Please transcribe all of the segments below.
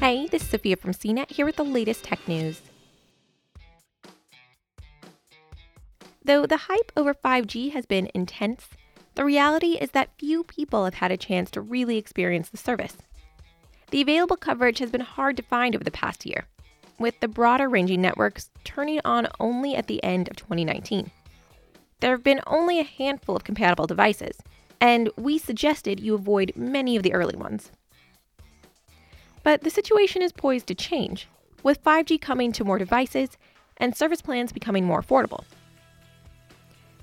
Hey, this is Sophia from CNET here with the latest tech news. Though the hype over 5G has been intense, the reality is that few people have had a chance to really experience the service. The available coverage has been hard to find over the past year, with the broader ranging networks turning on only at the end of 2019. There have been only a handful of compatible devices, and we suggested you avoid many of the early ones. But the situation is poised to change, with 5G coming to more devices and service plans becoming more affordable.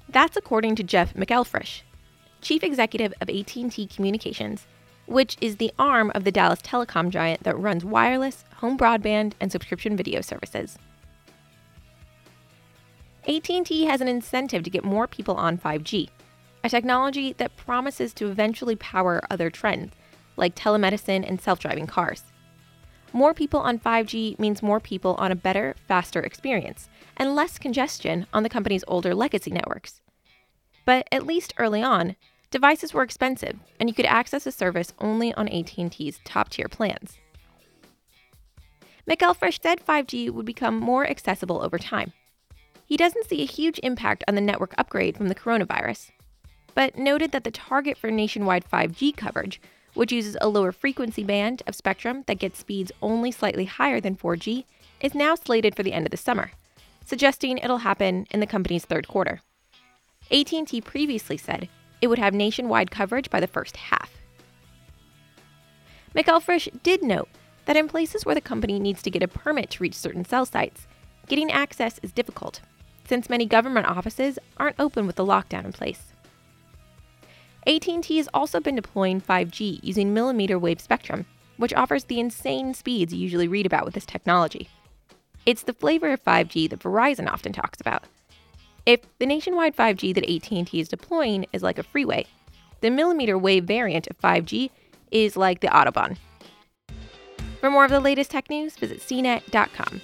That's according to Jeff McElfresh, chief executive of AT&T Communications, which is the arm of the Dallas telecom giant that runs wireless, home broadband, and subscription video services. AT&T has an incentive to get more people on 5G, a technology that promises to eventually power other trends like telemedicine and self-driving cars. More people on 5G means more people on a better, faster experience and less congestion on the company's older legacy networks. But at least early on, devices were expensive and you could access the service only on AT&T's top-tier plans. McElfresh said 5G would become more accessible over time he doesn't see a huge impact on the network upgrade from the coronavirus, but noted that the target for nationwide 5G coverage, which uses a lower frequency band of spectrum that gets speeds only slightly higher than 4G, is now slated for the end of the summer, suggesting it'll happen in the company's third quarter. AT&T previously said it would have nationwide coverage by the first half. McElfresh did note that in places where the company needs to get a permit to reach certain cell sites, getting access is difficult since many government offices aren't open with the lockdown in place. AT&T has also been deploying 5G using millimeter wave spectrum, which offers the insane speeds you usually read about with this technology. It's the flavor of 5G that Verizon often talks about. If the nationwide 5G that AT&T is deploying is like a freeway, the millimeter wave variant of 5G is like the Autobahn. For more of the latest tech news, visit cnet.com.